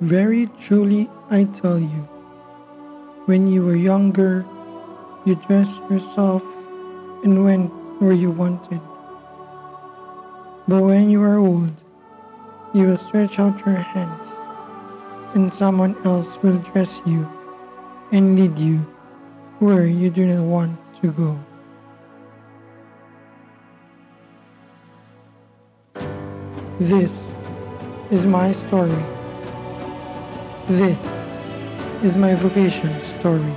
Very truly, I tell you, when you were younger, you dressed yourself and went where you wanted. But when you are old, you will stretch out your hands, and someone else will dress you and lead you where you do not want to go. This is my story. This is my vocation story.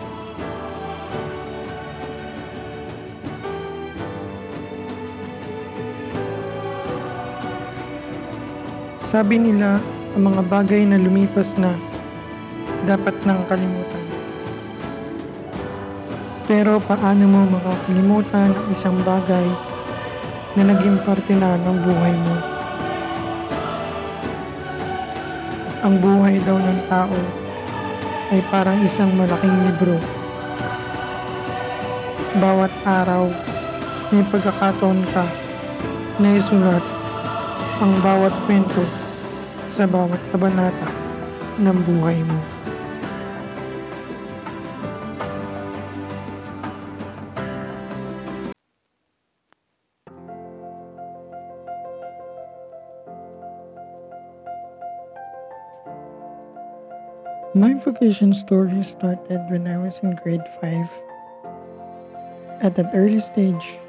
Sabi nila, ang mga bagay na lumipas na dapat nang kalimutan. Pero paano mo makakalimutan ang isang bagay na naging parte na ng buhay mo? Ang buhay daw ng tao ay parang isang malaking libro. Bawat araw, may pagkakataon ka na isulat ang bawat kwento sa bawat kabanata ng buhay mo. My vocation story started when I was in grade 5. At that early stage,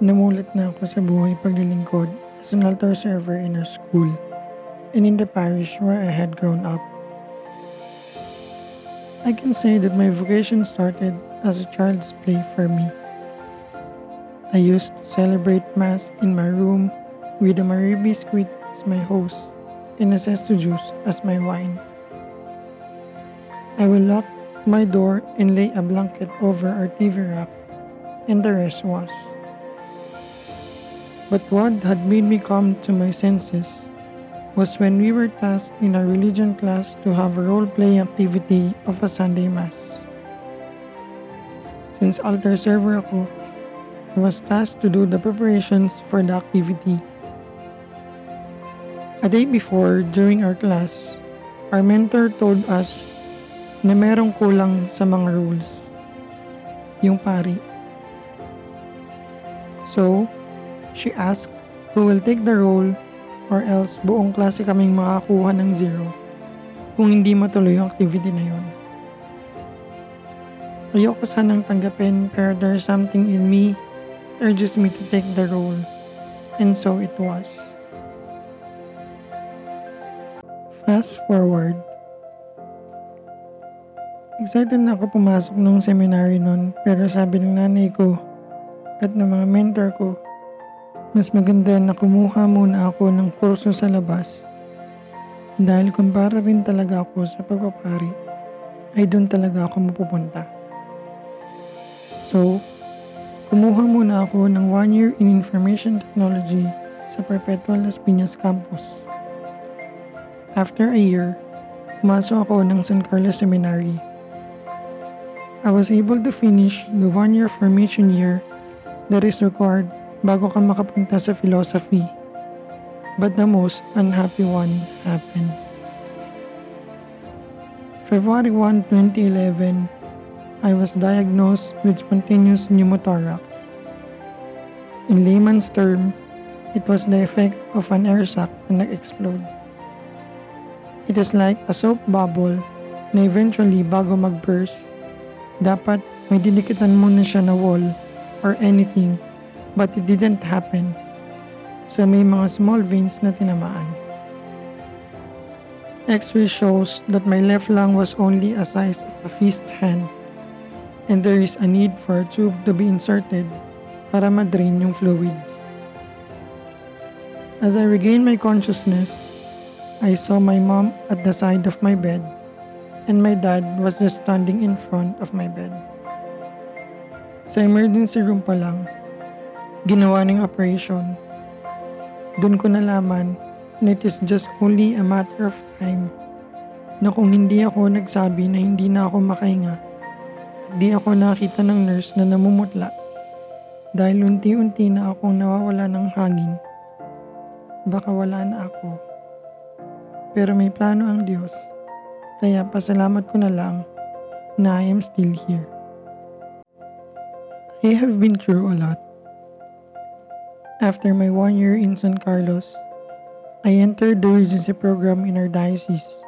namulat na ako sa buhay paglilingkod as an altar server in our school and in the parish where I had grown up. I can say that my vocation started as a child's play for me. I used to celebrate Mass in my room with a Marie biscuit as my host and a Zesto juice as my wine. I will lock my door and lay a blanket over our TV rack, and the rest was. But what had made me come to my senses was when we were tasked in a religion class to have a role play activity of a Sunday Mass. Since altar server ako, I was tasked to do the preparations for the activity. A day before, during our class, our mentor told us na merong kulang sa mga rules. Yung pari. So, she asked who will take the role or else buong klase kaming makakuha ng zero kung hindi matuloy yung activity na yun. Ayoko sanang tanggapin pero there's something in me that urges me to take the role. And so it was. Fast forward, Excited na ako pumasok nung seminary nun pero sabi ng nanay ko at ng mga mentor ko, mas maganda na kumuha muna ako ng kurso sa labas dahil kung para rin talaga ako sa pagpapari ay doon talaga ako mapupunta. So, kumuha muna ako ng one year in Information Technology sa Perpetual Las Piñas Campus. After a year, pumasok ako ng San Carlos Seminary I was able to finish the one-year formation year that is required bago ka makapunta sa philosophy. But the most unhappy one happened. February 1, 2011, I was diagnosed with spontaneous pneumothorax. In layman's term, it was the effect of an air sac na nag-explode. It is like a soap bubble na eventually bago mag-burst, dapat may dinikitan muna siya na wall or anything but it didn't happen. So may mga small veins na tinamaan. X-ray shows that my left lung was only a size of a fist hand and there is a need for a tube to be inserted para madrain yung fluids. As I regained my consciousness, I saw my mom at the side of my bed and my dad was just standing in front of my bed. Sa emergency room pa lang, ginawa ng operation. Doon ko nalaman na it is just only a matter of time na kung hindi ako nagsabi na hindi na ako makahinga at di ako nakita ng nurse na namumutla dahil unti-unti na akong nawawala ng hangin, baka wala na ako. Pero may plano ang Diyos Kaya pasalamat ko na lang na I am still here. I have been through a lot. After my one year in San Carlos, I entered the Regency program in our diocese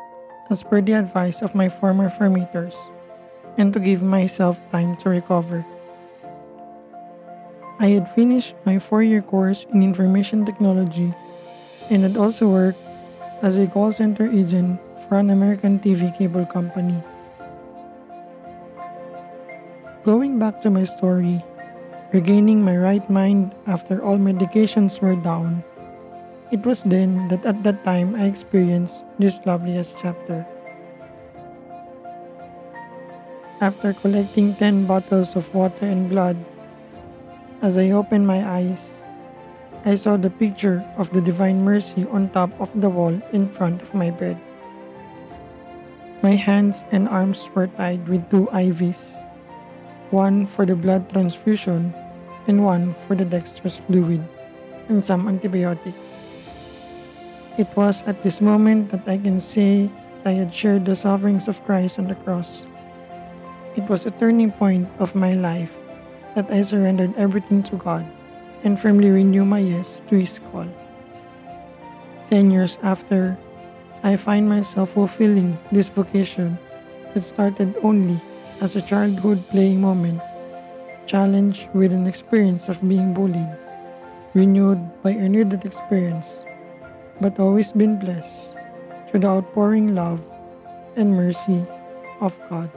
as per the advice of my former formators and to give myself time to recover. I had finished my four year course in information technology and had also worked as a call center agent for an American TV cable company. Going back to my story, regaining my right mind after all medications were down, it was then that at that time I experienced this loveliest chapter. After collecting 10 bottles of water and blood, as I opened my eyes, I saw the picture of the Divine Mercy on top of the wall in front of my bed. My hands and arms were tied with two IVs, one for the blood transfusion and one for the dextrose fluid and some antibiotics. It was at this moment that I can say that I had shared the sufferings of Christ on the cross. It was a turning point of my life that I surrendered everything to God and firmly renewed my yes to His call. Ten years after, I find myself fulfilling this vocation that started only as a childhood playing moment, challenged with an experience of being bullied, renewed by a near death experience but always been blessed through the outpouring love and mercy of God.